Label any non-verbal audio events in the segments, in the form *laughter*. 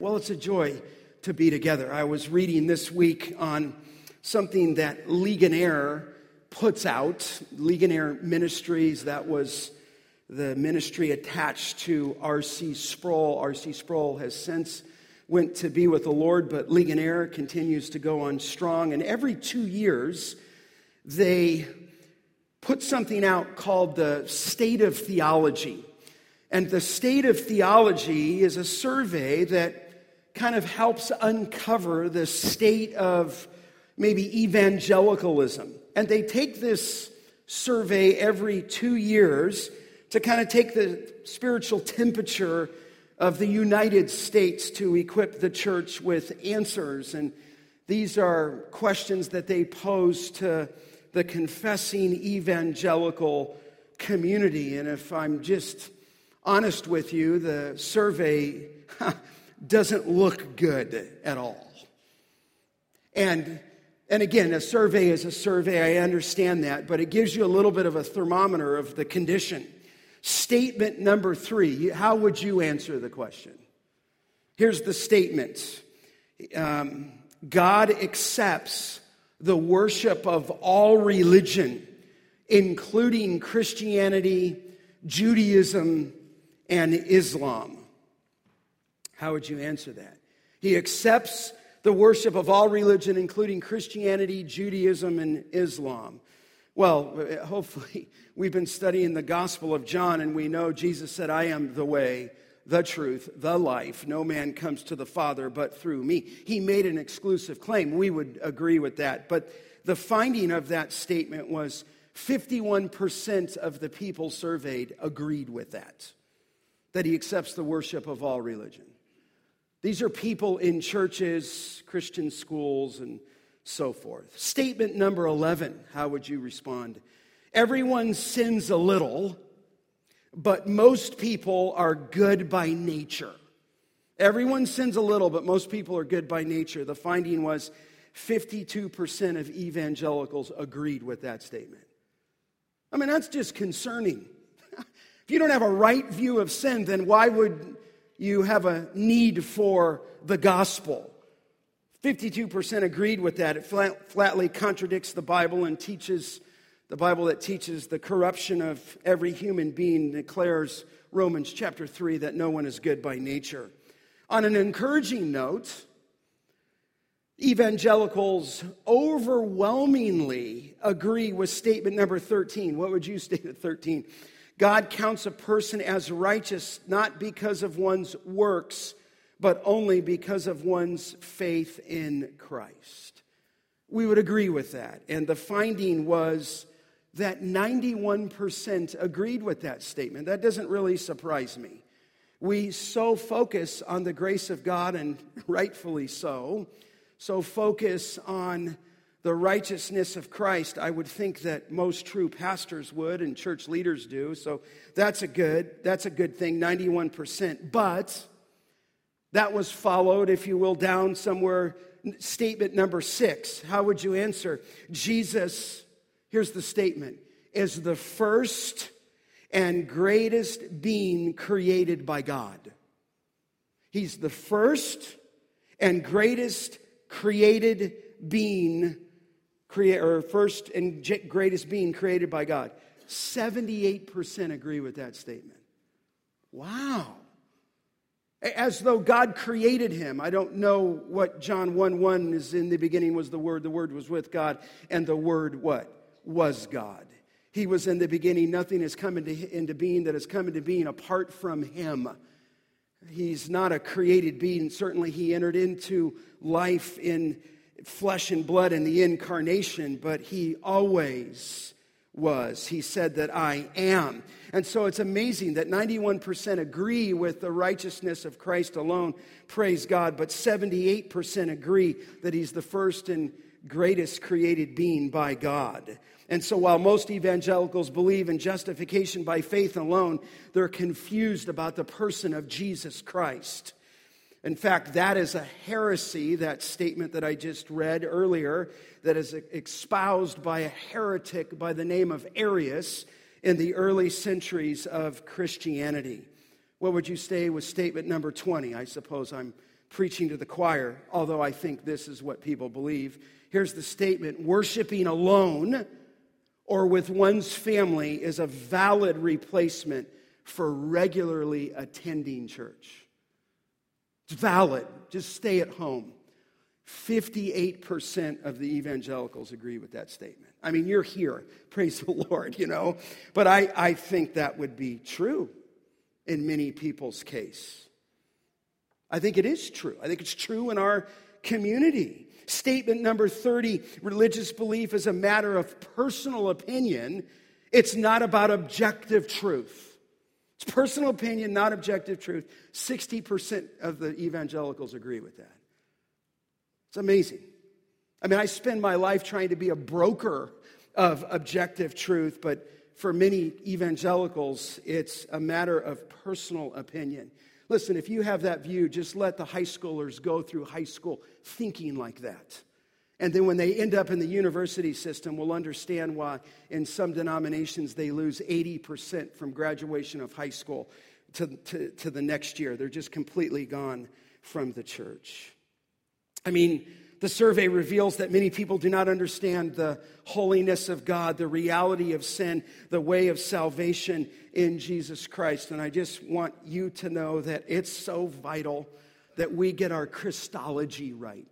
Well, it's a joy to be together. I was reading this week on something that Ligonier puts out, Ligonier Ministries, that was the ministry attached to R.C. Sproul. R.C. Sproul has since went to be with the Lord, but Ligonier continues to go on strong. And every two years, they put something out called the State of Theology. And the State of Theology is a survey that kind of helps uncover the state of maybe evangelicalism. And they take this survey every two years to kind of take the spiritual temperature of the United States to equip the church with answers. And these are questions that they pose to the confessing evangelical community. And if I'm just honest with you, the survey *laughs* doesn't look good at all. And, and again, a survey is a survey, I understand that, but it gives you a little bit of a thermometer of the condition. Statement number three how would you answer the question? Here's the statement um, God accepts the worship of all religion, including Christianity, Judaism, and Islam. How would you answer that? He accepts the worship of all religion, including Christianity, Judaism, and Islam. Well, *laughs* hopefully, we've been studying the Gospel of John, and we know Jesus said, I am the way, the truth, the life. No man comes to the Father but through me. He made an exclusive claim. We would agree with that. But the finding of that statement was 51% of the people surveyed agreed with that, that he accepts the worship of all religion. These are people in churches, Christian schools, and so forth. Statement number 11 how would you respond? Everyone sins a little, but most people are good by nature. Everyone sins a little, but most people are good by nature. The finding was 52% of evangelicals agreed with that statement. I mean, that's just concerning. *laughs* if you don't have a right view of sin, then why would you have a need for the gospel. 52% agreed with that. It flat, flatly contradicts the Bible and teaches the Bible that teaches the corruption of every human being, declares Romans chapter 3 that no one is good by nature. On an encouraging note, evangelicals overwhelmingly agree with statement number 13. What would you state at 13? God counts a person as righteous not because of one's works, but only because of one's faith in Christ. We would agree with that. And the finding was that 91% agreed with that statement. That doesn't really surprise me. We so focus on the grace of God, and *laughs* rightfully so, so focus on the righteousness of Christ, I would think that most true pastors would and church leaders do. So that's a good, that's a good thing, 91%. But that was followed, if you will, down somewhere, statement number six. How would you answer? Jesus, here's the statement, is the first and greatest being created by God. He's the first and greatest created being create, or first and greatest being created by God. 78% agree with that statement. Wow. As though God created him. I don't know what John 1 1 is in the beginning was the Word. The Word was with God, and the Word what? Was God. He was in the beginning. Nothing has come into, into being that has come into being apart from him. He's not a created being. Certainly, he entered into life in flesh and blood in the incarnation, but he always was. He said that I am. And so it's amazing that 91% agree with the righteousness of Christ alone, praise God, but 78% agree that he's the first and greatest created being by God. And so while most evangelicals believe in justification by faith alone, they're confused about the person of Jesus Christ. In fact, that is a heresy, that statement that I just read earlier, that is espoused by a heretic by the name of Arius in the early centuries of Christianity. What would you say with statement number 20? I suppose I'm preaching to the choir, although I think this is what people believe. Here's the statement worshiping alone or with one's family is a valid replacement for regularly attending church. It's valid. Just stay at home. 58% of the evangelicals agree with that statement. I mean, you're here. Praise the Lord, you know. But I, I think that would be true in many people's case. I think it is true. I think it's true in our community. Statement number 30 religious belief is a matter of personal opinion, it's not about objective truth. It's personal opinion, not objective truth. 60% of the evangelicals agree with that. It's amazing. I mean, I spend my life trying to be a broker of objective truth, but for many evangelicals, it's a matter of personal opinion. Listen, if you have that view, just let the high schoolers go through high school thinking like that. And then when they end up in the university system, we'll understand why in some denominations they lose 80% from graduation of high school to, to, to the next year. They're just completely gone from the church. I mean, the survey reveals that many people do not understand the holiness of God, the reality of sin, the way of salvation in Jesus Christ. And I just want you to know that it's so vital that we get our Christology right.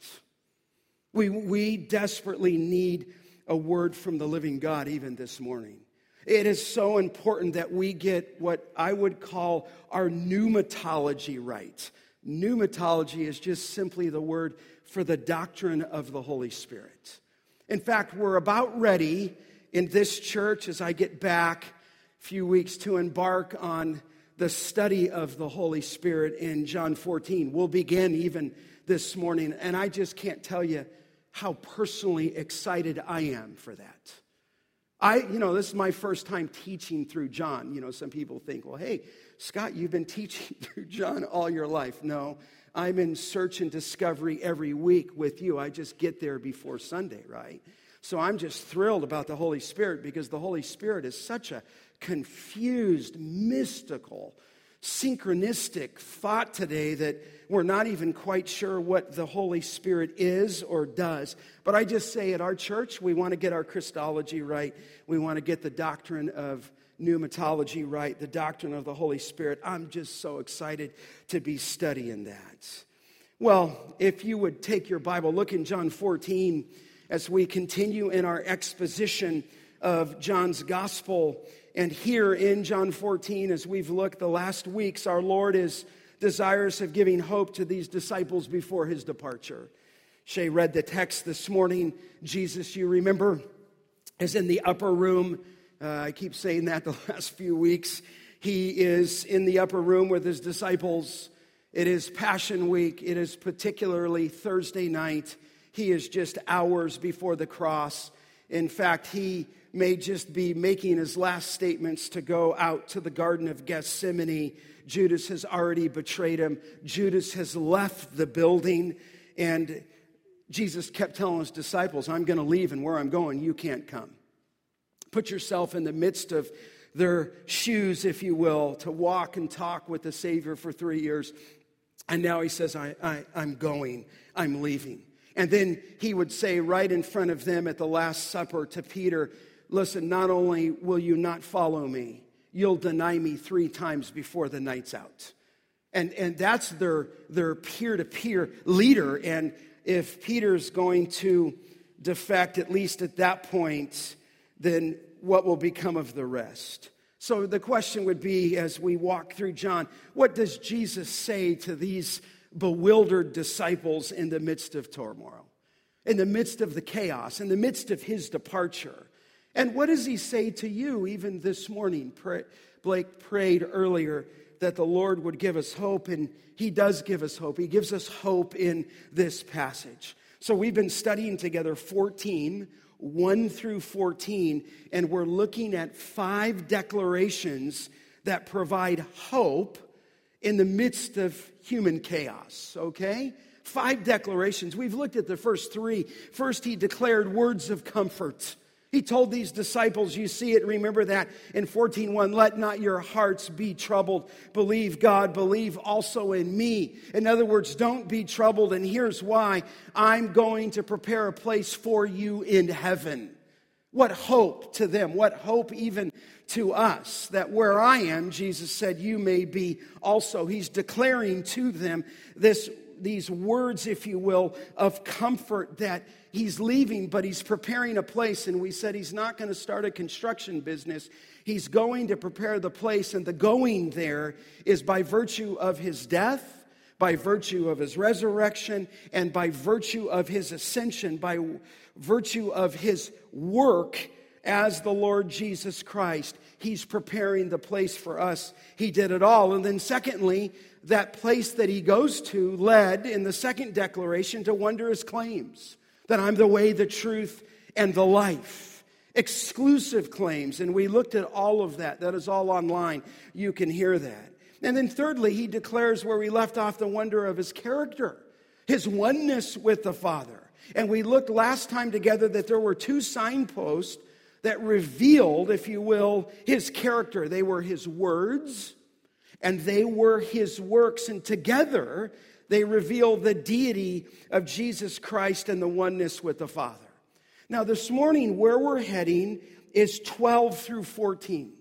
We, we desperately need a word from the living God even this morning. It is so important that we get what I would call our pneumatology right. Pneumatology is just simply the word for the doctrine of the Holy Spirit. In fact, we're about ready in this church as I get back a few weeks to embark on the study of the Holy Spirit in John 14. We'll begin even this morning, and I just can't tell you how personally excited I am for that. I, you know, this is my first time teaching through John. You know, some people think, well, hey, Scott, you've been *laughs* teaching through John all your life. No, I'm in search and discovery every week with you. I just get there before Sunday, right? So I'm just thrilled about the Holy Spirit because the Holy Spirit is such a confused, mystical, syncretistic thought today that we're not even quite sure what the Holy Spirit is or does. But I just say at our church, we want to get our Christology right. We want to get the doctrine of pneumatology right, the doctrine of the Holy Spirit. I'm just so excited to be studying that. Well, if you would take your Bible, look in John 14 as we continue in our exposition of John's gospel. And here in John 14, as we've looked the last weeks, our Lord is desirous of giving hope to these disciples before his departure. Shay read the text this morning. Jesus, you remember, is in the upper room uh, I keep saying that *laughs* the last few weeks. He is in the upper room with his disciples. It is Passion Week. It is particularly Thursday night. He is just hours before the cross. In fact, he may just be making his last statements to go out to the Garden of Gethsemane. Judas has already betrayed him. Judas has left the building. And Jesus kept telling his disciples, I'm going to leave, and where I'm going, you can't come. Put yourself in the midst of their shoes, if you will, to walk and talk with the Savior for three years. And now he says, I, I, I'm going, I'm leaving. And then he would say right in front of them at the Last Supper to Peter, Listen, not only will you not follow me, you'll deny me three times before the night's out. And, and that's their, their peer-to-peer leader. And if Peter's going to defect, at least at that point, then what will become of the rest? So the question would be as we walk through John, what does Jesus say to these bewildered disciples in the midst of turmoil, in the midst of the chaos, in the midst of his departure? And what does he say to you even this morning? Blake prayed earlier that the Lord would give us hope, and he does give us hope. He gives us hope in this passage. So we've been studying together 14 1 through 14, and we're looking at five declarations that provide hope in the midst of human chaos, okay? Five declarations. We've looked at the first three. First, he declared words of comfort. He told these disciples, you see it, remember that in 14:1, let not your hearts be troubled. Believe God, believe also in me. In other words, don't be troubled and here's why. I'm going to prepare a place for you in heaven. What hope to them, what hope even to us that where I am, Jesus said, you may be also. He's declaring to them this these words, if you will, of comfort that he's leaving, but he's preparing a place. And we said he's not going to start a construction business. He's going to prepare the place, and the going there is by virtue of his death, by virtue of his resurrection, and by virtue of his ascension, by virtue of his work as the Lord Jesus Christ. He's preparing the place for us. He did it all. And then, secondly, that place that he goes to led in the second declaration to wondrous claims that I'm the way, the truth, and the life. Exclusive claims. And we looked at all of that. That is all online. You can hear that. And then, thirdly, he declares where we left off the wonder of his character, his oneness with the Father. And we looked last time together that there were two signposts that revealed, if you will, his character. They were his words and they were his works. And together, they reveal the deity of Jesus Christ and the oneness with the Father. Now, this morning, where we're heading is 12 through 14.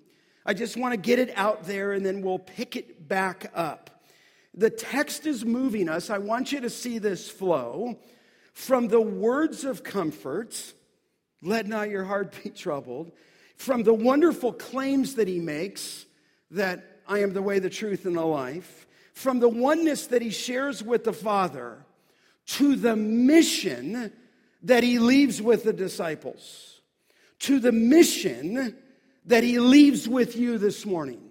I just want to get it out there and then we'll pick it back up. The text is moving us. I want you to see this flow from the words of comfort, let not your heart be troubled, from the wonderful claims that he makes that I am the way, the truth, and the life, from the oneness that he shares with the Father to the mission that he leaves with the disciples, to the mission that he leaves with you this morning.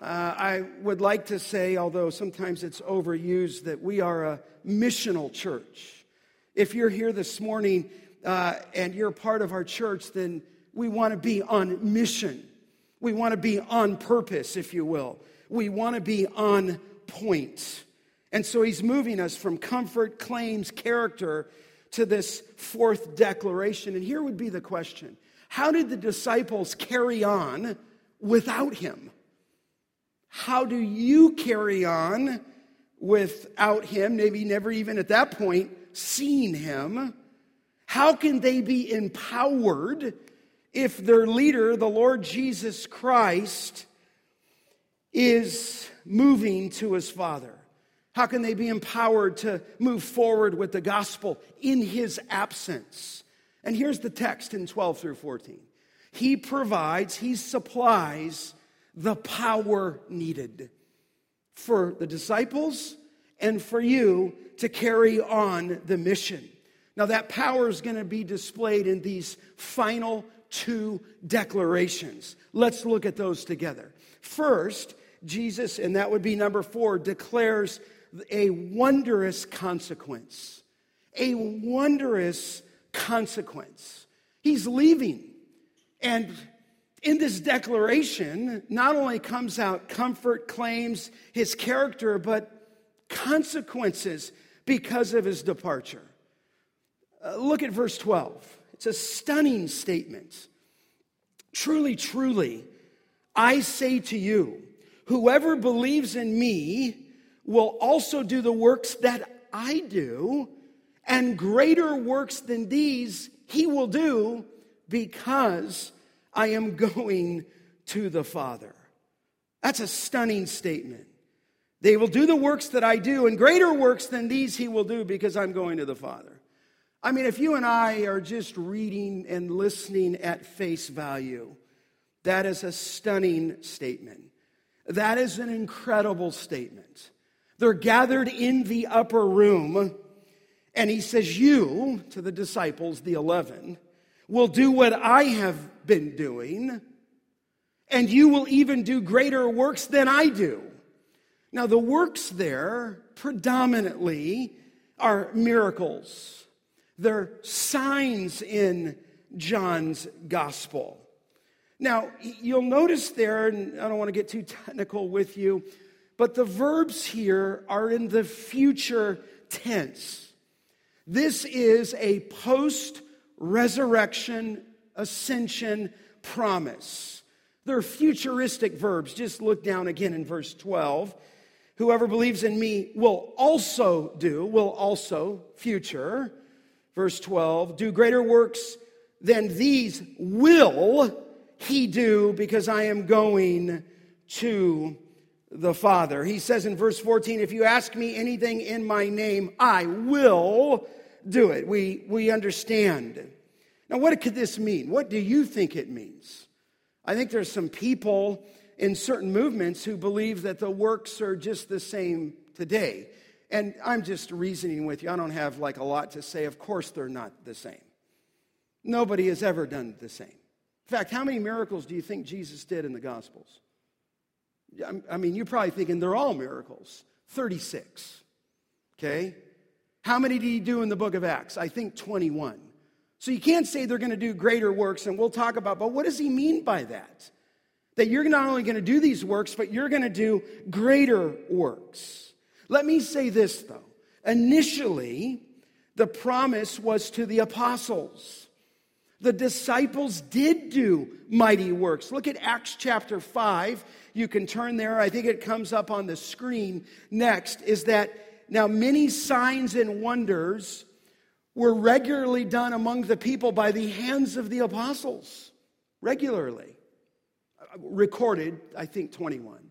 Uh, I would like to say, although sometimes it's overused, that we are a missional church. If you're here this morning uh, and you're part of our church, then we want to be on mission. We want to be on purpose, if you will. We want to be on point. And so he's moving us from comfort, claims, character to this fourth declaration. And here would be the question How did the disciples carry on without him? How do you carry on without him? Maybe never even at that point seen him. How can they be empowered if their leader, the Lord Jesus Christ, is moving to his Father? How can they be empowered to move forward with the gospel in his absence? And here's the text in 12 through 14. He provides, he supplies the power needed for the disciples and for you to carry on the mission. Now, that power is going to be displayed in these final two declarations. Let's look at those together. First, Jesus, and that would be number four, declares a wondrous consequence. A wondrous consequence. He's leaving. And in this declaration, not only comes out comfort, claims his character, but consequences because of his departure. Uh, look at verse 12. It's a stunning statement. Truly, truly, I say to you, whoever believes in me will also do the works that I do, and greater works than these he will do because I am *laughs* going to the Father. That's a stunning statement. They will do the works that I do, and greater works than these he will do because I'm going to the Father. I mean, if you and I are just reading and listening at face value, that is a stunning statement. That is an incredible statement. They're gathered in the upper room, and he says, You, to the disciples, the 11, will do what I have been doing, and you will even do greater works than I do. Now, the works there predominantly are miracles they're signs in John's gospel. Now, you'll notice there, and I don't want to get too technical with you, but the verbs here are in the future tense. This is a post resurrection ascension, promise. They're futuristic verbs. Just look down again in verse 12. Whoever believes in me will also do, will also, future. Verse 12, do greater works than these will he do because I am going to the Father. He says in verse 14, if you ask me anything in my name, I will do it. We, we understand. Now, what could this mean? What do you think it means? I think there's some people in certain movements who believe that the works are just the same today. And I'm just reasoning with you. I don't have like a lot to say. Of course, they're not the same. Nobody has ever done the same. In fact, how many miracles do you think Jesus did in the Gospels? I mean, you're probably thinking they're all miracles. 36. Okay? How many did he do in the book of Acts? I think 21. So you can't say they're going to do greater works, and we'll talk about, but what does he mean by that? That you're not only going to do these works, but you're going to do greater works. Let me say this, though. Initially, the promise was to the apostles. The disciples did do mighty works. Look at Acts chapter 5. You can turn there. I think it comes up on the screen next. Is that now many signs and wonders were regularly done among the people by the hands of the apostles. Regularly. Uh, recorded, I think 21.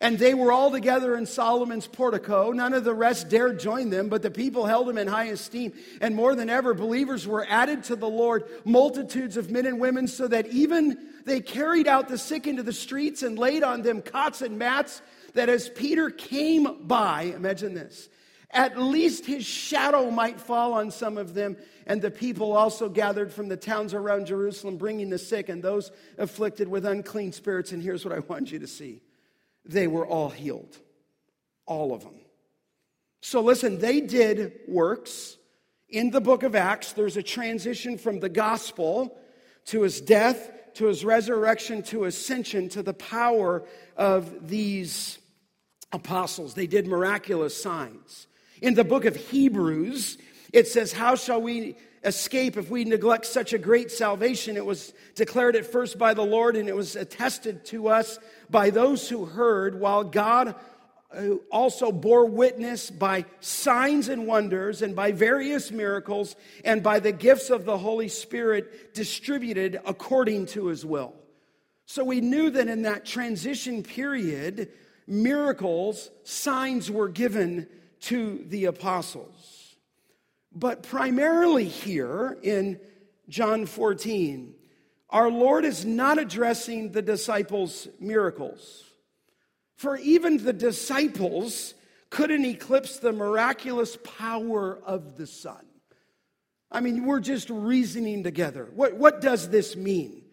And they were all together in Solomon's portico. None of the rest dared join them, but the people held him in high esteem. And more than ever, believers were added to the Lord, multitudes of men and women, so that even they carried out the sick into the streets and laid on them cots and mats, that as Peter came by, imagine this, at least his shadow might fall on some of them. And the people also gathered from the towns around Jerusalem, bringing the sick and those afflicted with unclean spirits. And here's what I want you to see they were all healed. All of them. So listen, they did works. In the book of Acts, there's a transition from the gospel to his death, to his resurrection, to ascension, to the power of these apostles. They did miraculous signs. In the book of Hebrews, it says, How shall we escape if we neglect such a great salvation? It was declared at first by the Lord, and it was attested to us by those who heard, while God uh, also bore witness by signs and wonders and by various miracles and by the gifts of the Holy Spirit distributed according to his will. So we knew that in that transition period, miracles, signs were given to the apostles. But primarily here in John 14, our Lord is not addressing the disciples' miracles. For even the disciples couldn't eclipse the miraculous power of the Son. I mean, we're just reasoning together. What, what does this mean?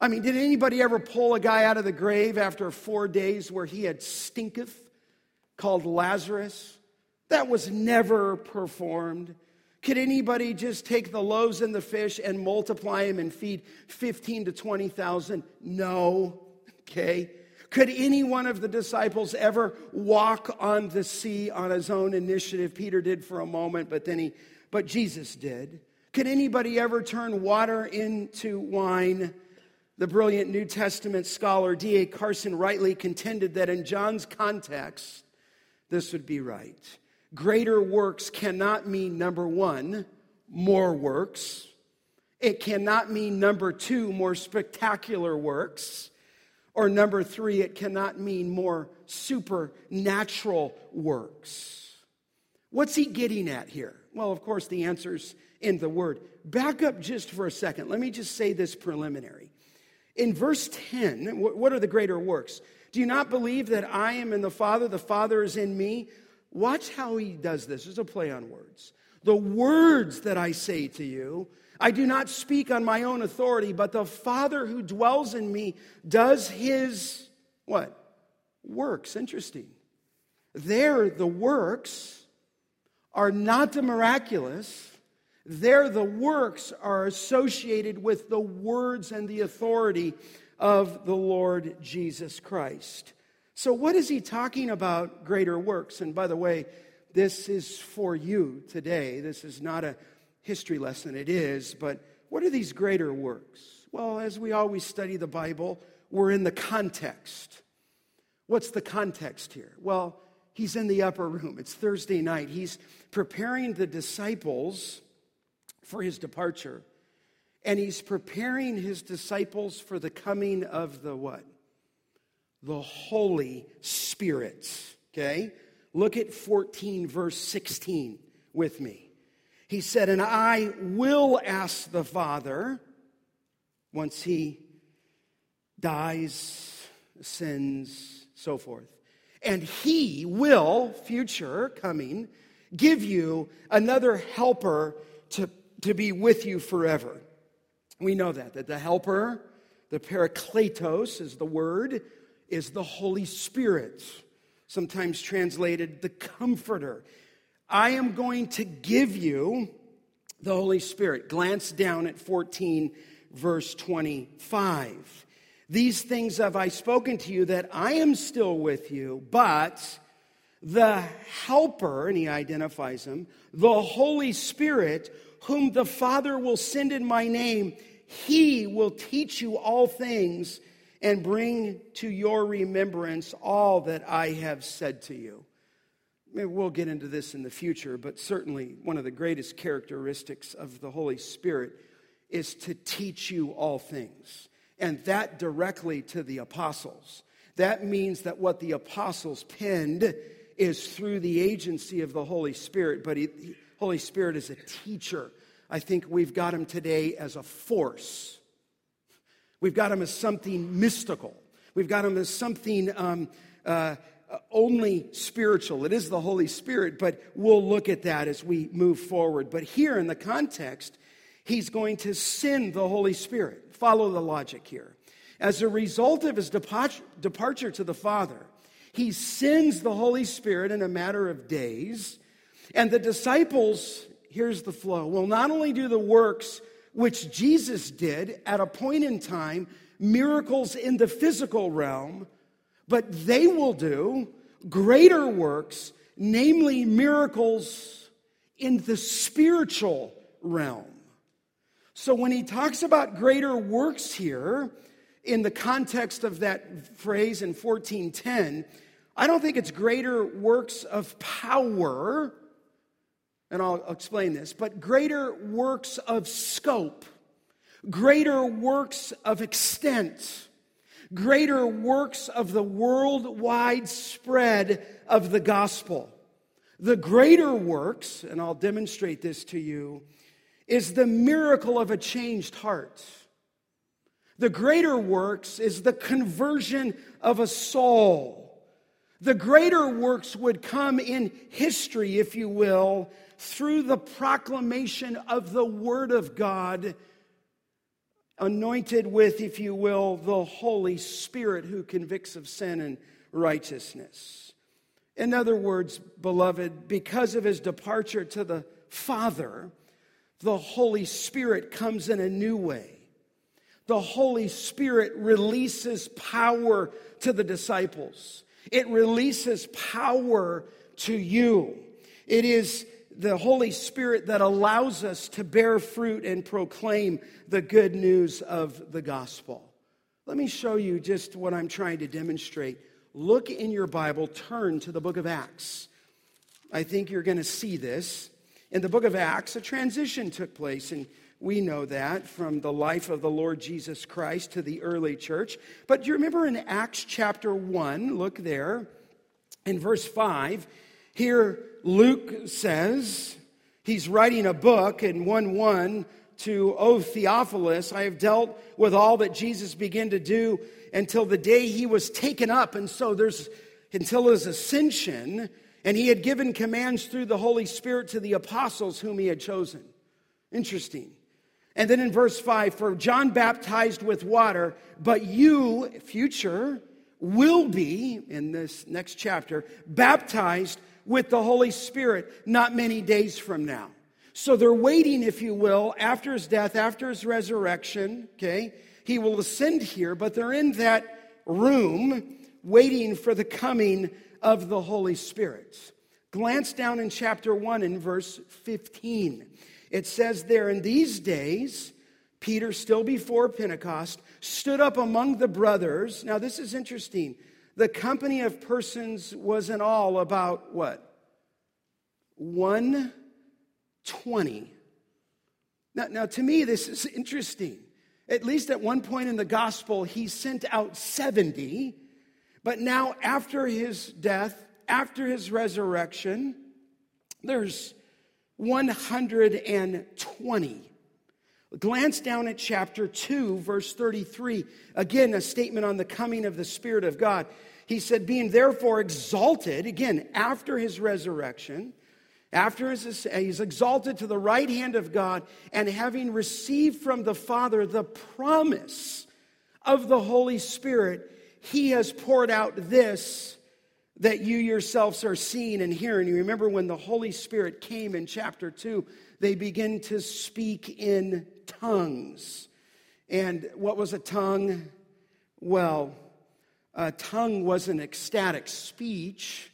I mean, did anybody ever pull a guy out of the grave after four days where he had stinketh, called Lazarus? That was never performed. Could anybody just take the loaves and the fish and multiply them and feed 15 to 20,000? No. Okay. Could any one of the disciples ever walk on the sea on his own initiative? Peter did for a moment, but then he, but Jesus did. Could anybody ever turn water into wine? The brilliant New Testament scholar D.A. Carson rightly contended that in John's context, this would be right. Greater works cannot mean number one, more works. It cannot mean number two, more spectacular works. Or number three, it cannot mean more supernatural works. What's he getting at here? Well, of course, the answer's in the word. Back up just for a second. Let me just say this preliminary. In verse 10, what are the greater works? Do you not believe that I am in the Father, the Father is in me? Watch how he does this. There's a play on words. The words that I say to you, I do not speak on my own authority, but the Father who dwells in me does his what? Works. Interesting. There, the works are not the miraculous. There, the works are associated with the words and the authority of the Lord Jesus Christ. So, what is he talking about, greater works? And by the way, this is for you today. This is not a history lesson, it is, but what are these greater works? Well, as we always study the Bible, we're in the context. What's the context here? Well, he's in the upper room. It's Thursday night. He's preparing the disciples for his departure. And he's preparing his disciples for the coming of the what? The Holy Spirit. Okay? Look at 14, verse 16 with me. He said, And I will ask the Father once he dies, sins, so forth. And he will, future, coming, give you another helper to, to be with you forever. We know that, that the helper, the parakletos is the word, is the Holy Spirit, sometimes translated the comforter. I am going to give you the Holy Spirit. Glance down at 14, verse 25. These things have I spoken to you that I am still with you, but the Helper, and he identifies him, the Holy Spirit, whom the Father will send in my name, he will teach you all things and bring to your remembrance all that I have said to you. Maybe we'll get into this in the future, but certainly one of the greatest characteristics of the Holy Spirit is to teach you all things. And that directly to the apostles. That means that what the apostles penned is through the agency of the Holy Spirit, but the Holy Spirit is a teacher. I think we've got him today as a force. We've got him as something mystical. We've got him as something um, uh, only spiritual. It is the Holy Spirit, but we'll look at that as we move forward. But here in the context, he's going to send the Holy Spirit. Follow the logic here. As a result of his departure to the Father, he sends the Holy Spirit in a matter of days, and the disciples, here's the flow, will not only do the works which Jesus did at a point in time, miracles in the physical realm, but they will do greater works, namely miracles in the spiritual realm. So when he talks about greater works here, in the context of that phrase in 1410, I don't think it's greater works of power, and I'll explain this, but greater works of scope, greater works of extent, greater works of the worldwide spread of the gospel. The greater works, and I'll demonstrate this to you, is the miracle of a changed heart. The greater works is the conversion of a soul. The greater works would come in history, if you will, through the proclamation of the Word of God, anointed with, if you will, the Holy Spirit who convicts of sin and righteousness. In other words, beloved, because of his departure to the Father, the Holy Spirit comes in a new way. The Holy Spirit releases power to the disciples. It releases power to you. It is the Holy Spirit that allows us to bear fruit and proclaim the good news of the gospel. Let me show you just what I'm trying to demonstrate. Look in your Bible, turn to the book of Acts. I think you're going to see this. In the book of Acts, a transition took place, and we know that from the life of the Lord Jesus Christ to the early church. But do you remember in Acts chapter 1, look there, in verse 5, here Luke says, he's writing a book in 1 1 to, O Theophilus, I have dealt with all that Jesus began to do until the day he was taken up. And so there's until his ascension, and he had given commands through the Holy Spirit to the apostles whom he had chosen. Interesting. And then in verse 5, for John baptized with water, but you, future, will be, in this next chapter, baptized with the Holy Spirit not many days from now. So they're waiting, if you will, after his death, after his resurrection, okay? He will ascend here, but they're in that room waiting for the coming of the Holy Spirit. Glance down in chapter 1 in verse 15. It says there, in these days, Peter, still before Pentecost, stood up among the brothers. Now, this is interesting. The company of persons was in all about what? 120. Now, now, to me, this is interesting. At least at one point in the gospel, he sent out 70. But now, after his death, after his resurrection, there's 120. Glance down at chapter 2, verse 33. Again, a statement on the coming of the Spirit of God. He said, Being therefore exalted, again, after his resurrection, after his, he's exalted to the right hand of God, and having received from the Father the promise of the Holy Spirit, he has poured out this that you yourselves are seeing and hearing. You remember when the Holy Spirit came in chapter 2, they begin to speak in tongues. And what was a tongue? Well, a tongue was an ecstatic speech.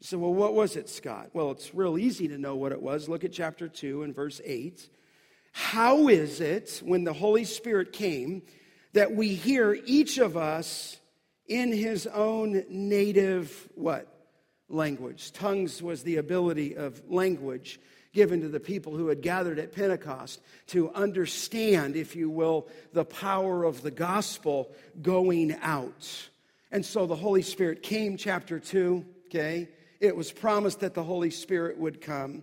So, well, what was it, Scott? Well, it's real easy to know what it was. Look at chapter 2 and verse 8. How is it when the Holy Spirit came that we hear each of us in his own native what? Language. Tongues was the ability of language given to the people who had gathered at Pentecost to understand, if you will, the power of the gospel going out. And so the Holy Spirit came, chapter 2, okay? It was promised that the Holy Spirit would come.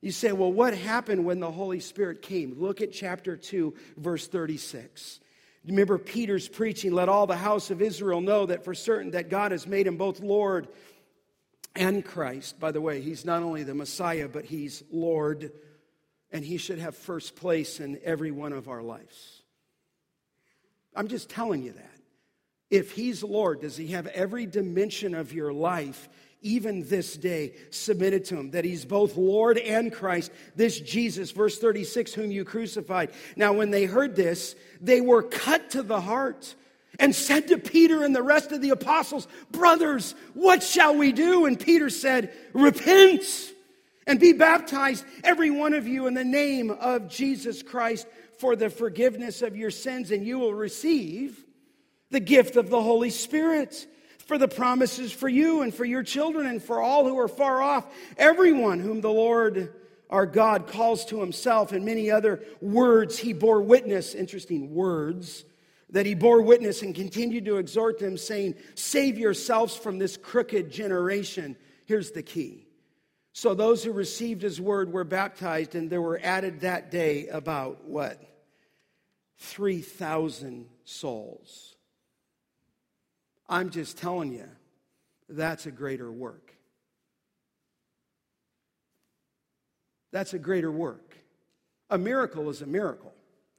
You say, well, what happened when the Holy Spirit came? Look at chapter 2, verse 36. Remember Peter's preaching, let all the house of Israel know that for certain that God has made him both Lord and Christ. By the way, he's not only the Messiah, but he's Lord, and he should have first place in every one of our lives. I'm just telling you that. If he's Lord, does he have every dimension of your life, even this day, submitted to him? That he's both Lord and Christ, this Jesus, verse 36, whom you crucified. Now, when they heard this, they were cut to the heart and said to Peter and the rest of the apostles, Brothers, what shall we do? And Peter said, Repent and be baptized, every one of you, in the name of Jesus Christ for the forgiveness of your sins, and you will receive the gift of the Holy Spirit. For the promises for you and for your children and for all who are far off, everyone whom the Lord our God calls to himself, and many other words he bore witness, interesting words that he bore witness and continued to exhort them, saying, Save yourselves from this crooked generation. Here's the key. So those who received his word were baptized, and there were added that day about what? 3,000 souls. I'm just telling you, that's a greater work. That's a greater work. A miracle is a miracle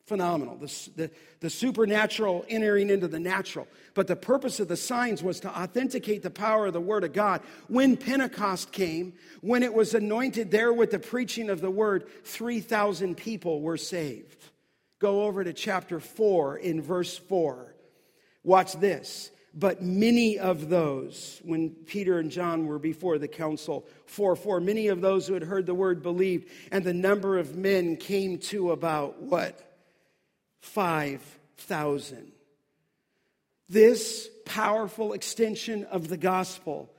phenomenal. The, the, the, supernatural entering into the natural. But the purpose of the signs was to authenticate the power of the Word of God. When Pentecost came, when it was anointed there with the preaching of the Word, 3,000 people were saved. Go over to chapter 4 in verse 4. Watch this. But many of those, when Peter and John were before the council, 4 4, many of those who had heard the word believed, and the number of men came to about what? 5,000. This powerful extension of the gospel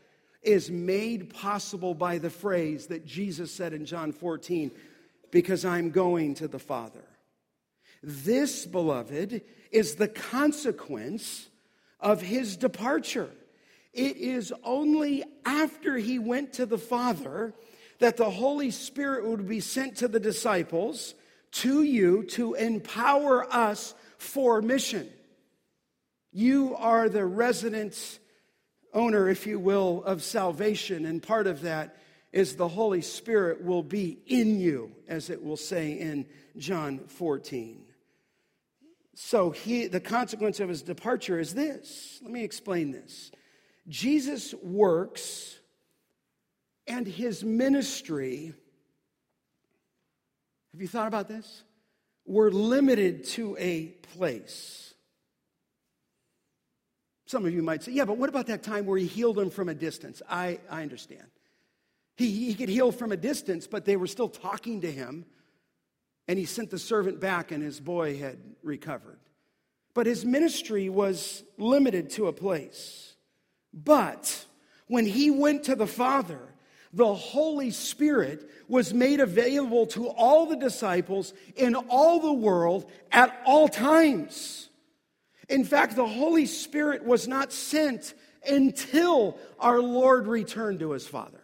is made possible by the phrase that Jesus said in John 14, because I'm going to the Father. This, beloved, is the consequence of his departure. It is only after he went to the Father that the Holy Spirit would be sent to the disciples to you to empower us for mission. You are the resident owner, if you will, of salvation, and part of that is the Holy Spirit will be in you, as it will say in John 14. So he, the consequence of his departure is this. Let me explain this. Jesus works and his ministry have you thought about this? We're limited to a place. Some of you might say, yeah, but what about that time where he healed them from a distance? I, I understand. He, he could heal from a distance, but they were still talking to him. And he sent the servant back, and his boy had recovered. But his ministry was limited to a place. But when he went to the Father, the Holy Spirit was made available to all the disciples in all the world at all times. In fact, the Holy Spirit was not sent until our Lord returned to his Father.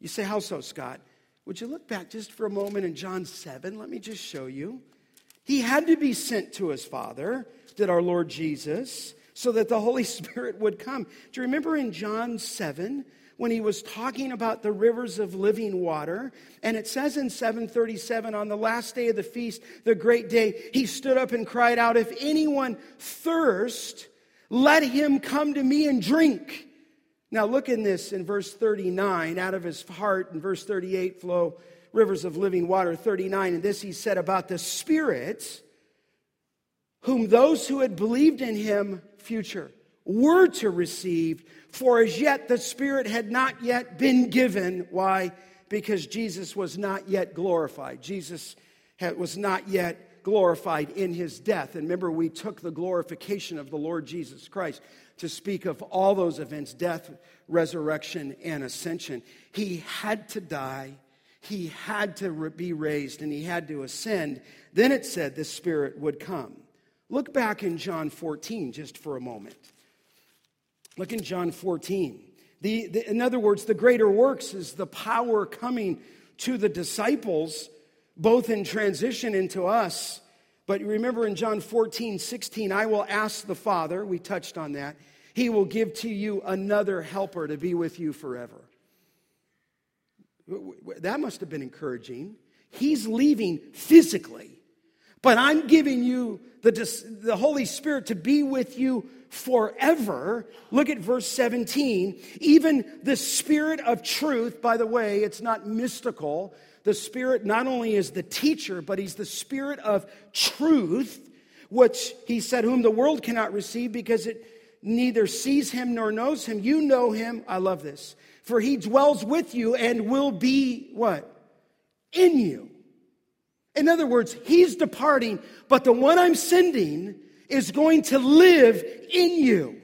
You say, How so, Scott? Would you look back just for a moment in John 7? Let me just show you. He had to be sent to his Father, did our Lord Jesus, so that the Holy *laughs* Spirit would come. Do you remember in John 7 when he was talking about the rivers of living water? And it says in 737, on the last day of the feast, the great day, he stood up and cried out, If anyone thirst, let him come to me and drink. Now, look in this in verse 39. Out of his heart, in verse 38, flow rivers of living water. 39. And this he said about the Spirit, whom those who had believed in him, future, were to receive. For as yet the Spirit had not yet been given. Why? Because Jesus was not yet glorified. Jesus was not yet glorified in his death. And remember, we took the glorification of the Lord Jesus Christ to speak of all those events death, resurrection, and ascension. He had to die, he had to be raised, and he had to ascend. Then it said the Spirit would come. Look back in John 14 just for a moment. Look in John 14. The, the, in other words, the greater works is the power coming to the disciples, both in transition into us. But remember in John 14, 16, I will ask the Father, we touched on that, he will give to you another helper to be with you forever. That must have been encouraging. He's leaving physically, but I'm giving you the, the Holy Spirit to be with you forever. Look at verse 17. Even the Spirit of truth, by the way, it's not mystical. The Spirit not only is the teacher, but He's the Spirit of truth, which He said, whom the world cannot receive because it neither sees him nor knows him. You know him. I love this. For he dwells with you and will be what? In you. In other words, he's departing, but the one I'm sending is going to live in you.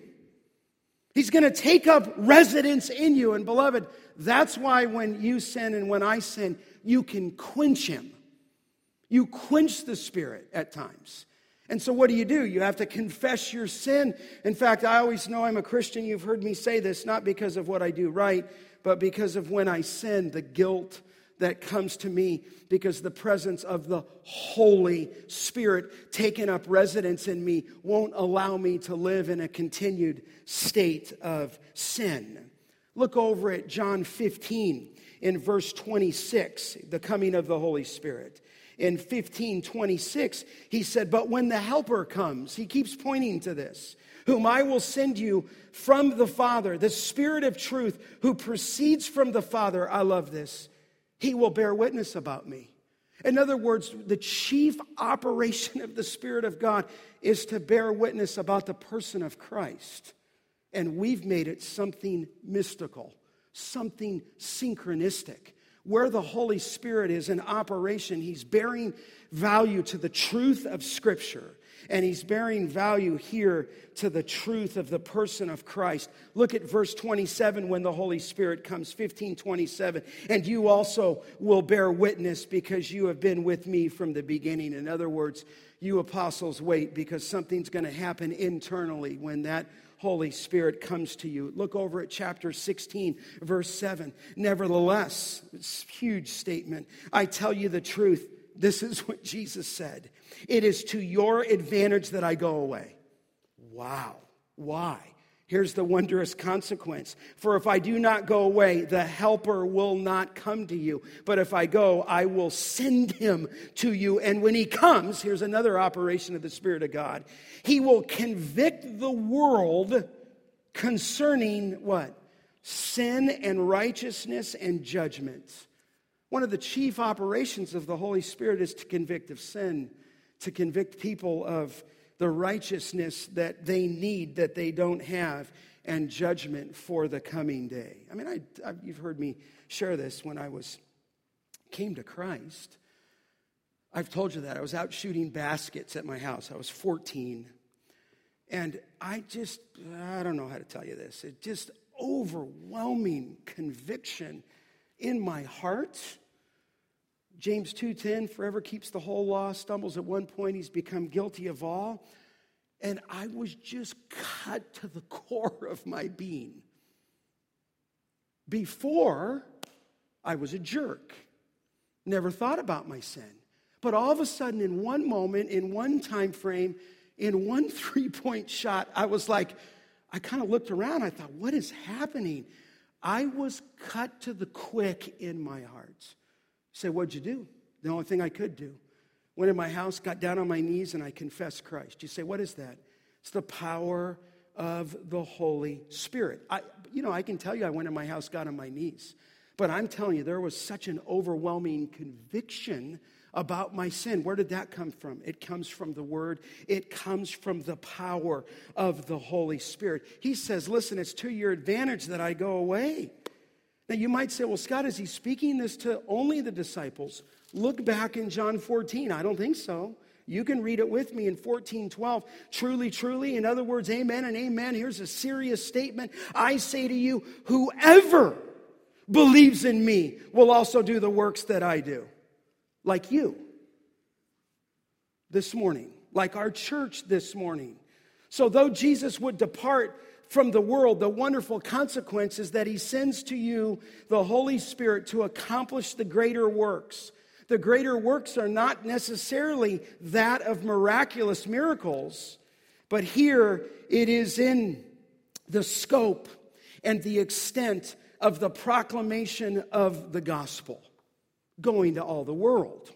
He's going to take up residence in you. And beloved, that's why when you sin and when I sin, you can quench him. You quench the Spirit at times. And so, what do you do? You have to confess your sin. In fact, I always know I'm a Christian. You've heard me say this, not because of what I do right, but because of when I sin, the guilt that comes to me because the presence of the Holy Spirit taking up residence in me won't allow me to live in a continued state of sin. Look over at John 15 in verse 26, the coming of the Holy Spirit in 1526, he said, But when the Helper comes, he keeps pointing to this, whom I will send you from the Father, the Spirit of truth, who proceeds from the Father. I love this. He will bear witness about me. In other words, the chief operation of the Spirit of God is to bear witness about the person of Christ. And we've made it something mystical, something syncretistic where the Holy Spirit is in operation, He's bearing value to the truth of Scripture. And he's bearing value here to the truth of the person of Christ. Look at verse 27 when the Holy Spirit comes, 1527. And you also will bear witness because you have been with me from the beginning. In other words, you apostles wait because something's going to happen internally when that Holy Spirit comes to you. Look over at chapter 16, verse 7. Nevertheless, it's a huge statement. I tell you the truth. This is what Jesus said. It is to your advantage that I go away. Wow. Why? Here's the wondrous consequence. For if I do not go away, the Helper will not come to you. But if I go, I will send him to you. And when he comes, here's another operation of the Spirit of God. He will convict the world concerning what? Sin and righteousness and judgment. One of the chief operations of the Holy Spirit is to convict of sin, to convict people of the righteousness that they need that they don't have, and judgment for the coming day. I mean, I, I, you've heard me share this when I was came to Christ. I've told you that. I was out shooting baskets at my house. I was 14. And I just, I don't know how to tell you this. It just overwhelming conviction in my heart. James 2:10 forever keeps the whole law stumbles at one point he's become guilty of all and I was just cut to the *laughs* core of my being. Before I was a jerk. Never thought about my sin. But all of a sudden in one moment in one time frame in one *laughs* three-point shot I was like I kind of looked around I thought what is happening? I was cut to the quick in my heart. Say, what'd you do? The only thing I could do. Went in my house, got down on my knees, and I confessed Christ. You say, what is that? It's the power of the Holy Spirit. I, you know, I can tell you I went in my house, got on my knees. But I'm telling you, there was such an overwhelming conviction about my sin. Where did that come from? It comes from the Word, it comes from the power of the Holy Spirit. He says, Listen, it's to your advantage that I go away. Now, you might say, Well, Scott, is he speaking this to only the disciples? Look back in John 14. I don't think so. You can read it with me in 1412. Truly, truly, in other words, amen and amen. Here's a serious statement. I say to you, whoever believes in me will also do the works that I do like you this morning, like our church this morning. So, though Jesus would depart from the world, the wonderful consequence is that he sends to you the Holy Spirit to accomplish the greater works. The greater works are not necessarily that of miraculous miracles, but here it is in the scope and the extent of the proclamation of the gospel going to all the world.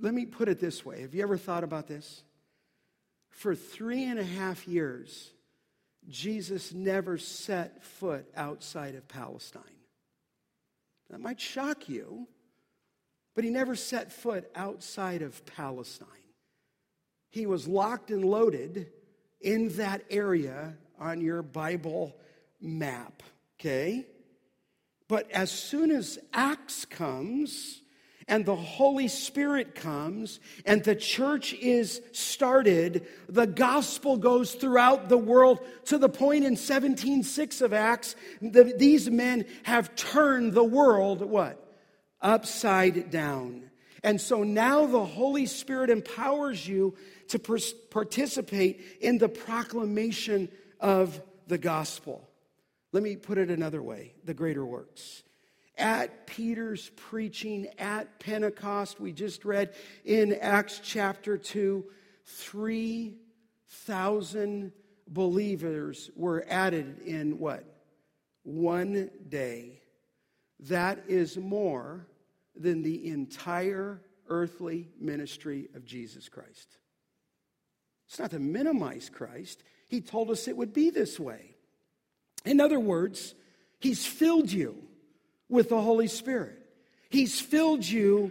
Let me put it this way Have you ever thought about this? For three and a half years, Jesus never set foot outside of Palestine. That might shock you, but he never set foot outside of Palestine. He was locked and loaded in that area on your Bible map, okay? But as soon as Acts comes and the Holy Spirit comes and the church is started, the gospel goes throughout the world to the point in 17:6 of Acts that these men have turned the world what? Upside down. And so now the Holy Spirit empowers you to participate in the proclamation of the gospel. Let me put it another way the greater works. At Peter's preaching at Pentecost, we just read in Acts chapter 2, 3,000 believers were added in what? One day. That is more than the entire earthly ministry of Jesus Christ. It's not to minimize Christ, He told us it would be this way. In other words, He's filled you with the Holy Spirit. He's filled you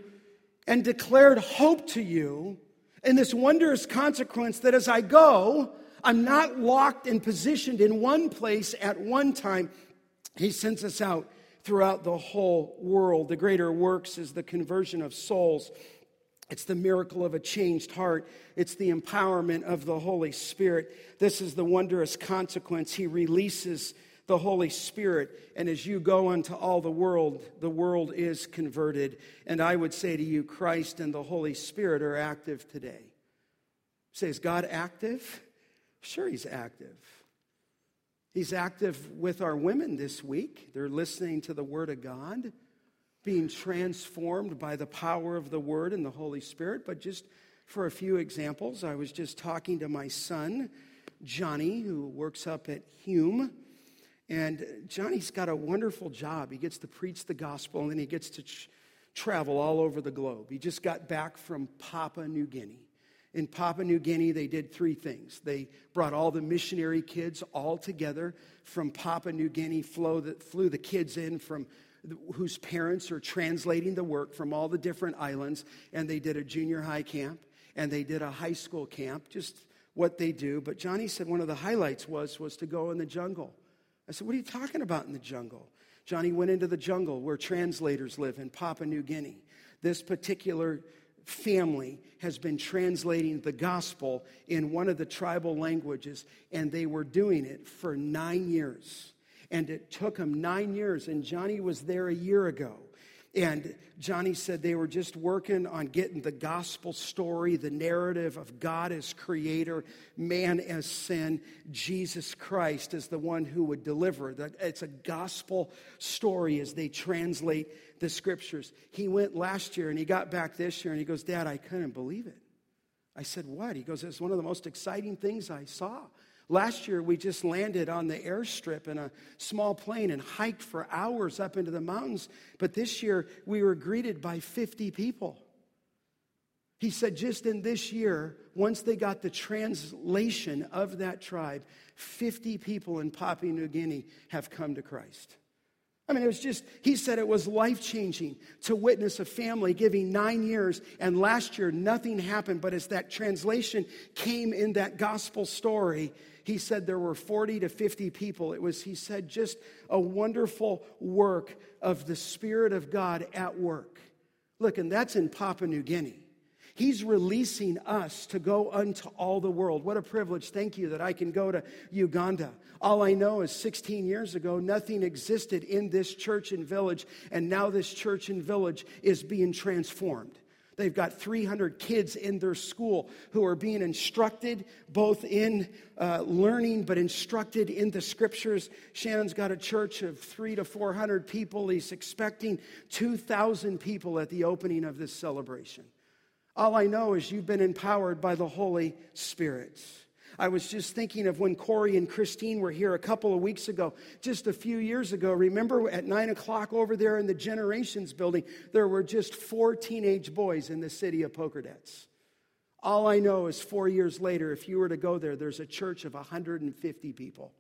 and declared hope to you in this wondrous consequence that as I go, I'm not locked and positioned in one place at one time. He sends us out throughout the whole world. The greater works is the conversion of souls it's the miracle of a changed heart. It's the empowerment of the Holy Spirit. This is the wondrous consequence. He releases the Holy Spirit, and as you go into all the world, the world is converted. And I would say to you, Christ and the Holy Spirit are active today. Say, is God active? Sure, He's active. He's active with our women this week. They're listening to the Word of God being transformed by the power of the Word and the Holy Spirit. But just for a few examples, I was just talking to my son, Johnny, who works up at Hume. And Johnny's got a wonderful job. He gets to preach the gospel and then he gets to travel all over the globe. He just got back from Papua New Guinea. In Papua New Guinea, they did three things. They brought all the missionary kids all together from Papua New Guinea, the, flew the kids in from whose parents are translating the work from all the different islands, and they did a junior high camp and they did a high school camp, just what they do. But Johnny said one of the highlights was, was to go in the jungle. I said, What are you talking about in the jungle? Johnny went into the jungle where translators live in Papua New Guinea. This particular family has been translating the gospel in one of the tribal languages, and they were doing it for nine years. And it took them nine years, and Johnny was there a year ago. And Johnny said they were just working on getting the gospel story, the narrative of God as creator, man as sin, Jesus Christ as the one who would deliver. That it's a gospel story as they translate the scriptures. He went last year and he got back this year and he goes, Dad, I couldn't believe it. I said, What? He goes, It's one of the most exciting things I saw. Last year, we just landed on the airstrip in a small plane and hiked for hours up into the mountains. But this year, we were greeted by 50 people. He said, just in this year, once they got the translation of that tribe, 50 people in Papua New Guinea have come to Christ. I mean, it was just, he said it was life changing to witness a family giving nine years, and last year nothing happened. But as that translation came in that gospel story, he said there were 40 to 50 people. It was, he said, just a wonderful work of the Spirit of God at work. Look, and that's in Papua New Guinea. He's releasing us to go unto all the world. What a privilege. Thank you that I can go to Uganda. All I know is 16 years ago, nothing existed in this church and village, and now this church and village is being transformed. They've got 300 kids in their school who are being instructed both in uh, learning but instructed in the scriptures. Shannon's got a church of three to 400 people. He's expecting 2,000 people at the opening of this celebration. All I know is you've been empowered by the Holy Spirit. I was just thinking of when Corey and Christine were here a couple of weeks ago, just a few years ago. Remember at nine o'clock over there in the Generations building, there were just four teenage boys in the city of Pokerdets. All I know is four years later, if you were to go there, there's a church of 150 people.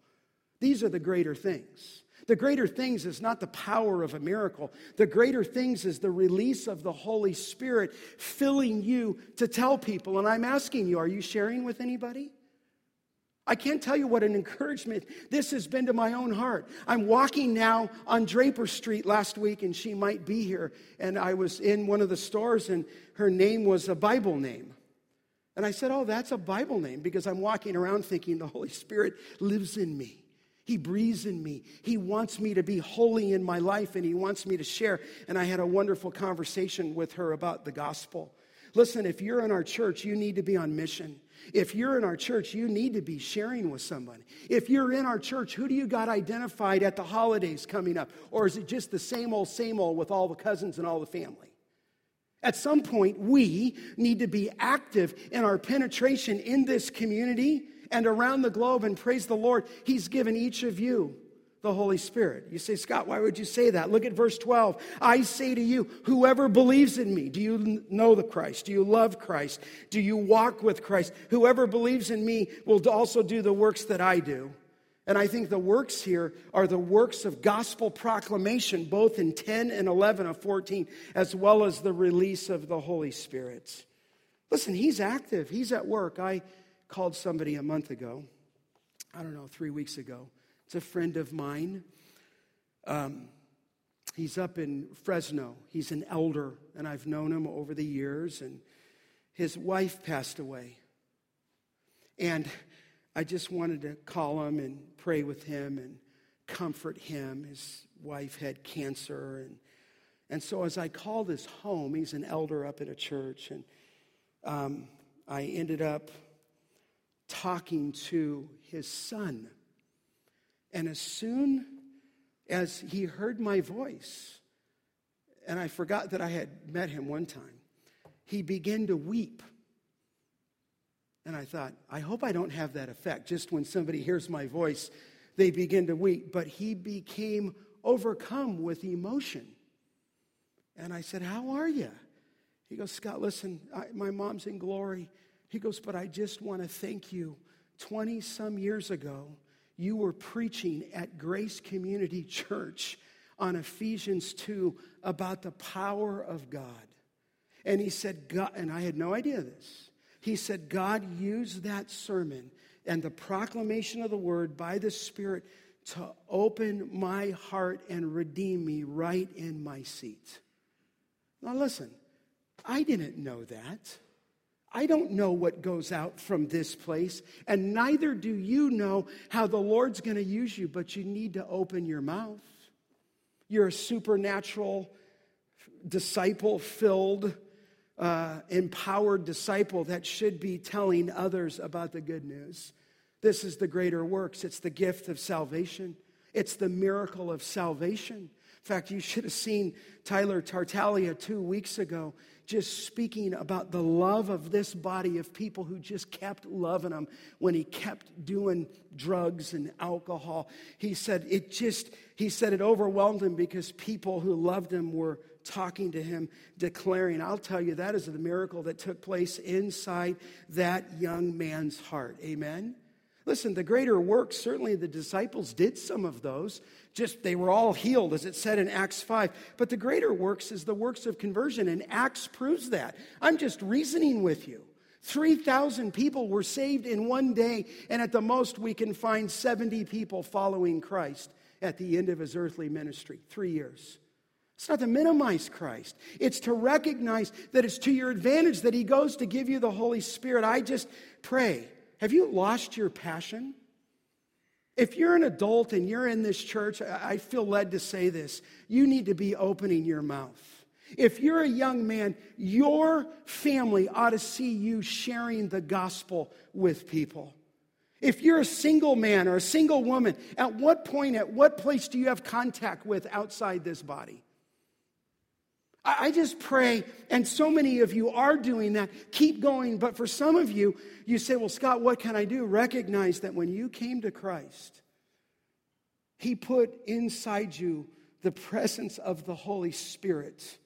These are the greater things. The greater things is not the power of a miracle. The greater things is the release of the Holy Spirit filling you to tell people. And I'm asking you, are you sharing with anybody? I can't tell you what an encouragement this has been to my own heart. I'm walking now on Draper Street last week, and she might be here. And I was in one of the stores, and her name was a Bible name. And I said, Oh, that's a Bible name because I'm walking around thinking the Holy Spirit lives in me. He breathes in me. He wants me to be holy in my life, and He wants me to share. And I had a wonderful conversation with her about the gospel. Listen, if you're in our church, you need to be on mission. If you're in our church, you need to be sharing with somebody. If you're in our church, who do you got identified at the holidays coming up? Or is it just the same old, same old with all the cousins and all the family? At some point, we need to be active in our penetration in this community and around the globe. And praise the Lord, He's given each of you the Holy Spirit. You say, Scott, why would you say that? Look at verse 12. I say to you, whoever believes in me, do you know the Christ? Do you love Christ? Do you walk with Christ? Whoever believes in me will also do the works that I do. And I think the works here are the works of gospel proclamation, both in 10 and 11 of 14, as well as the release of the Holy Spirit. Listen, he's active, he's at work. I called somebody a month ago, I don't know, three weeks ago it's a friend of mine. Um, he's up in Fresno. He's an elder, and I've known him over the years. And his wife passed away. And I just wanted to call him and pray with him and comfort him. His wife had cancer. And, and so as I called his home, he's an elder up at a church. And um, I ended up talking to his son. And as soon as he heard my voice, and I forgot that I had met him one time, he began to weep. And I thought, I hope I don't have that effect. Just when somebody hears my voice, they begin to weep. But he became overcome with emotion. And I said, How are you? He goes, Scott, listen, I, my mom's in glory. He goes, But I just want to thank you. 20 some years ago, you were preaching at Grace Community Church on Ephesians 2 about the power of God. And he said, God, and I had no idea this. He said, God used that sermon and the proclamation of the word by the Spirit to open my heart and redeem me right in my seat. Now, listen, I didn't know that. I don't know what goes out from this place, and neither do you know how the Lord's going to use you, but you need to open your mouth. You're a supernatural, disciple filled, uh, empowered disciple that should be telling others about the good news. This is the greater works, it's the gift of salvation, it's the miracle of salvation. In fact, you should have seen Tyler Tartaglia two weeks ago just speaking about the love of this body of people who just kept loving him when he kept doing drugs and alcohol. He said it just, he said it overwhelmed him because people who loved him were talking to him, declaring, I'll tell you, that is the miracle that took place inside that young man's heart. Amen? Listen, the greater works, certainly the disciples did some of those. Just they were all healed, as it said in Acts 5. But the greater works is the works of conversion, and Acts proves that. I'm just reasoning with you. 3,000 people were saved in one day, and at the most, we can find 70 people following Christ at the end of his earthly ministry. Three years. It's not to minimize Christ. It's to recognize that it's to your advantage that He goes to give you the Holy Spirit. I just pray have you lost your passion? If you're an adult and you're in this church, I feel led to say this. You need to be opening your mouth. If you're a young man, your family ought to see you sharing the gospel with people. If you're a single man or a single woman, at what point, at what place do you have contact with outside this body? I just pray, and so many of you are doing that. Keep going. But for some of you, you say, Well, Scott, what can I do? Recognize that when you came to Christ, He put inside you the presence of the Holy Spirit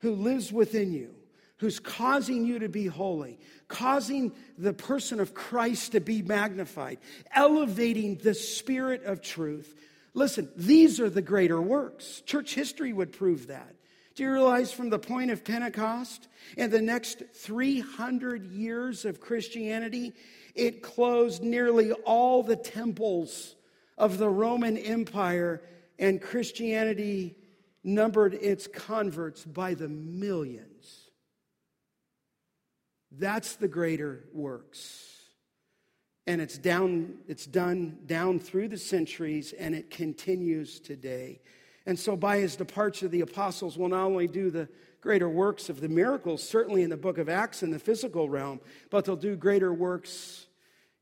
who lives within you, who's causing you to be holy, causing the person of Christ to be magnified, elevating the Spirit of truth. Listen, these are the greater works. Church history would prove that. Do you realize from the point of Pentecost and the next 300 years of Christianity, it closed nearly all the temples of the Roman Empire, and Christianity numbered its converts by the millions. That's the greater works. And it's down, it's done down through the centuries, and it continues today. And so, by his departure, the apostles will not only do the greater works of the miracles, certainly in the book of Acts in the physical realm, but they'll do greater works,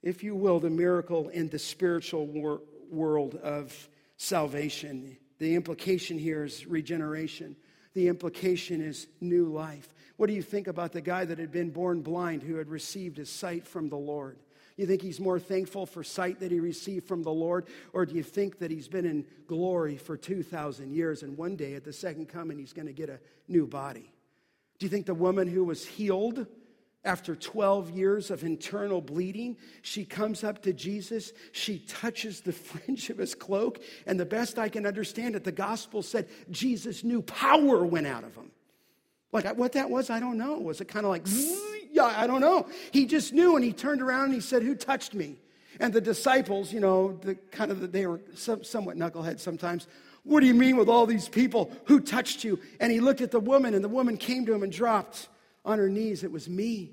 if you will, the miracle in the spiritual wor- world of salvation. The implication here is regeneration. The implication is new life. What do you think about the guy that had been born blind who had received his sight from the Lord? You think he's more thankful for sight that he received from the Lord? Or do you think that he's been in glory for 2,000 years and one day at the second coming he's going to get a new body? Do you think the woman who was healed after 12 years of internal bleeding, she comes up to Jesus, she touches the *laughs* fringe of his cloak, and the best I can understand it, the gospel said Jesus knew power went out of him. Like what that was, I don't know. Was it kind of like, *laughs* yeah, I don't know. He just knew and he turned around and he said, Who touched me? And the disciples, you know, the kind of, they were somewhat knuckleheads sometimes. What do you mean with all these people? Who touched you? And he looked at the woman and the woman came to him and dropped on her knees. It was me.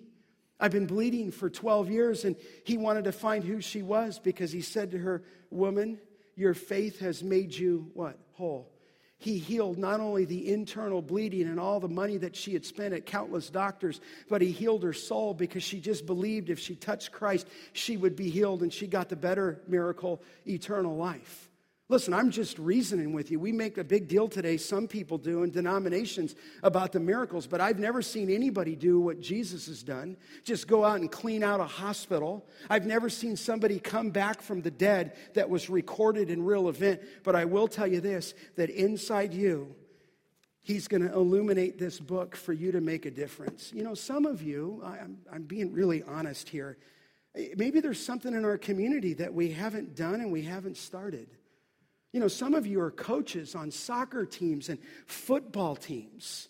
I've been bleeding for 12 years and he wanted to find who she was because he said to her, Woman, your faith has made you what? Whole. He healed not only the internal bleeding and all the money that she had spent at countless doctors, but he healed her soul because she just believed if she touched Christ, she would be healed and she got the better miracle, eternal life. Listen, I'm just reasoning with you. We make a big deal today, some people do in denominations, about the miracles, but I've never seen anybody do what Jesus has done just go out and clean out a hospital. I've never seen somebody come back from the dead that was recorded in real event, but I will tell you this that inside you, He's going to illuminate this book for you to make a difference. You know, some of you, I'm, I'm being really honest here, maybe there's something in our community that we haven't done and we haven't started. You know, some of you are coaches on soccer teams and football teams.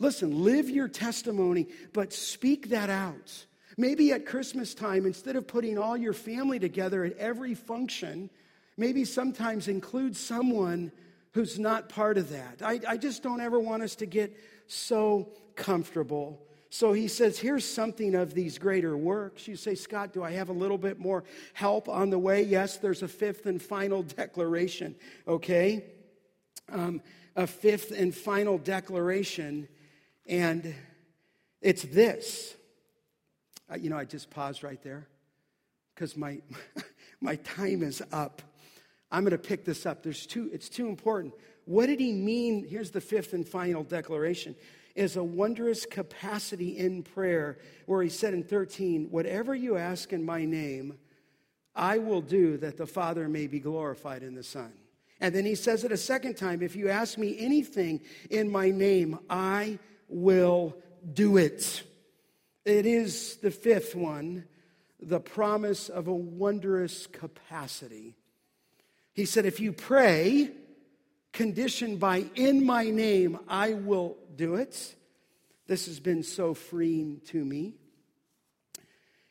Listen, live your testimony, but speak that out. Maybe at Christmas time, instead of putting all your family together at every function, maybe sometimes include someone who's not part of that. I, I just don't ever want us to get so comfortable. So he says, Here's something of these greater works. You say, Scott, do I have a little bit more help on the way? Yes, there's a fifth and final declaration, okay? Um, a fifth and final declaration, and it's this. Uh, you know, I just paused right there because my, *laughs* my time is up. I'm going to pick this up. There's two, it's too important. What did he mean? Here's the fifth and final declaration is a wondrous capacity in prayer where he said in 13, Whatever you ask in my name, I will do that the Father may be glorified in the Son. And then he says it a second time If you ask me anything in my name, I will do it. It is the fifth one, the promise of a wondrous capacity. He said, If you pray, conditioned by in my name, I will do it. This has been so freeing to me.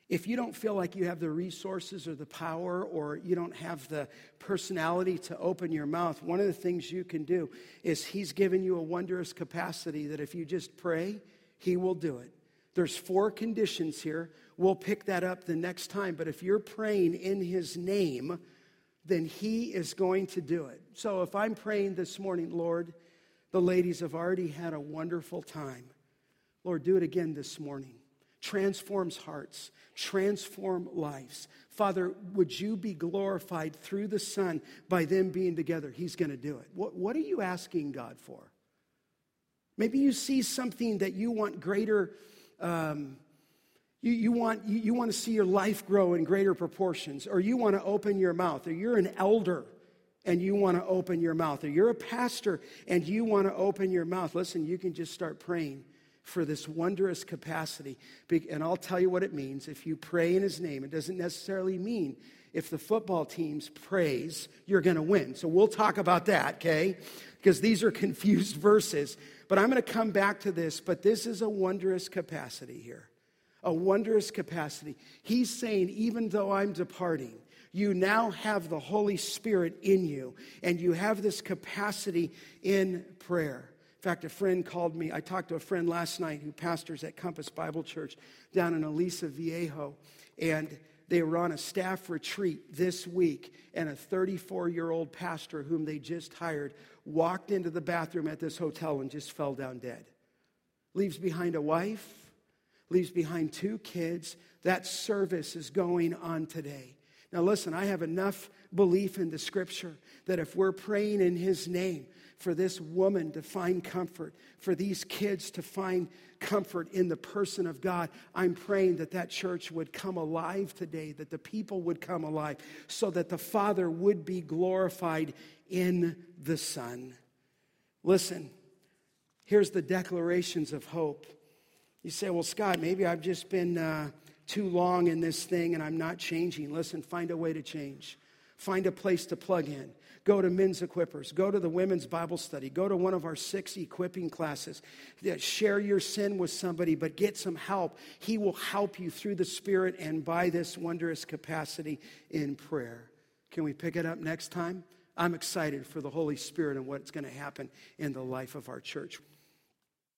If you don't feel like you have the resources or the power or you don't have the personality to open your mouth, one of the things you can do is He's given you a wondrous capacity that if you just pray, He will do it. There's four conditions here. We'll pick that up the next time. But if you're praying in His name, then He is going to do it. So if I'm praying this morning, Lord, the ladies have already had a wonderful time. Lord, do it again this morning. Transforms hearts, transform lives. Father, would you be glorified through the Son by them being together? He's going to do it. What, what are you asking God for? Maybe you see something that you want greater, um, you, you, want, you, you want to see your life grow in greater proportions, or you want to open your mouth, or you're an elder and you want to open your mouth, or you're a pastor and you want to open your mouth, listen, you can just start praying for this wondrous capacity. And I'll tell you what it means. If you pray in his name, it doesn't necessarily mean if the football teams praise, you're going to win. So we'll talk about that, okay? Because these are *laughs* confused verses. But I'm going to come back to this, but this is a wondrous capacity here. A wondrous capacity. He's saying, even though I'm departing, you now have the Holy Spirit in you, and you have this capacity in prayer. In fact, a friend called me. I talked to a friend last night who pastors at Compass Bible Church down in Aliso Viejo, and they were on a staff retreat this week, and a 34 year old pastor whom they just hired walked into the bathroom at this hotel and just fell down dead. Leaves behind a wife, leaves behind two kids. That service is going on today. Now, listen, I have enough belief in the scripture that if we're praying in his name for this woman to find comfort, for these kids to find comfort in the person of God, I'm praying that that church would come alive today, that the people would come alive, so that the Father would be glorified in the Son. Listen, here's the declarations of hope. You say, well, Scott, maybe I've just been. Uh, too long in this thing and I'm not changing. Listen, find a way to change. Find a place to plug in. Go to men's equippers. Go to the women's Bible study. Go to one of our six equipping classes. Share your sin with somebody, but get some help. He will help you through the Spirit and by this wondrous capacity in prayer. Can we pick it up next time? I'm excited for the Holy Spirit and what's going to happen in the life of our church.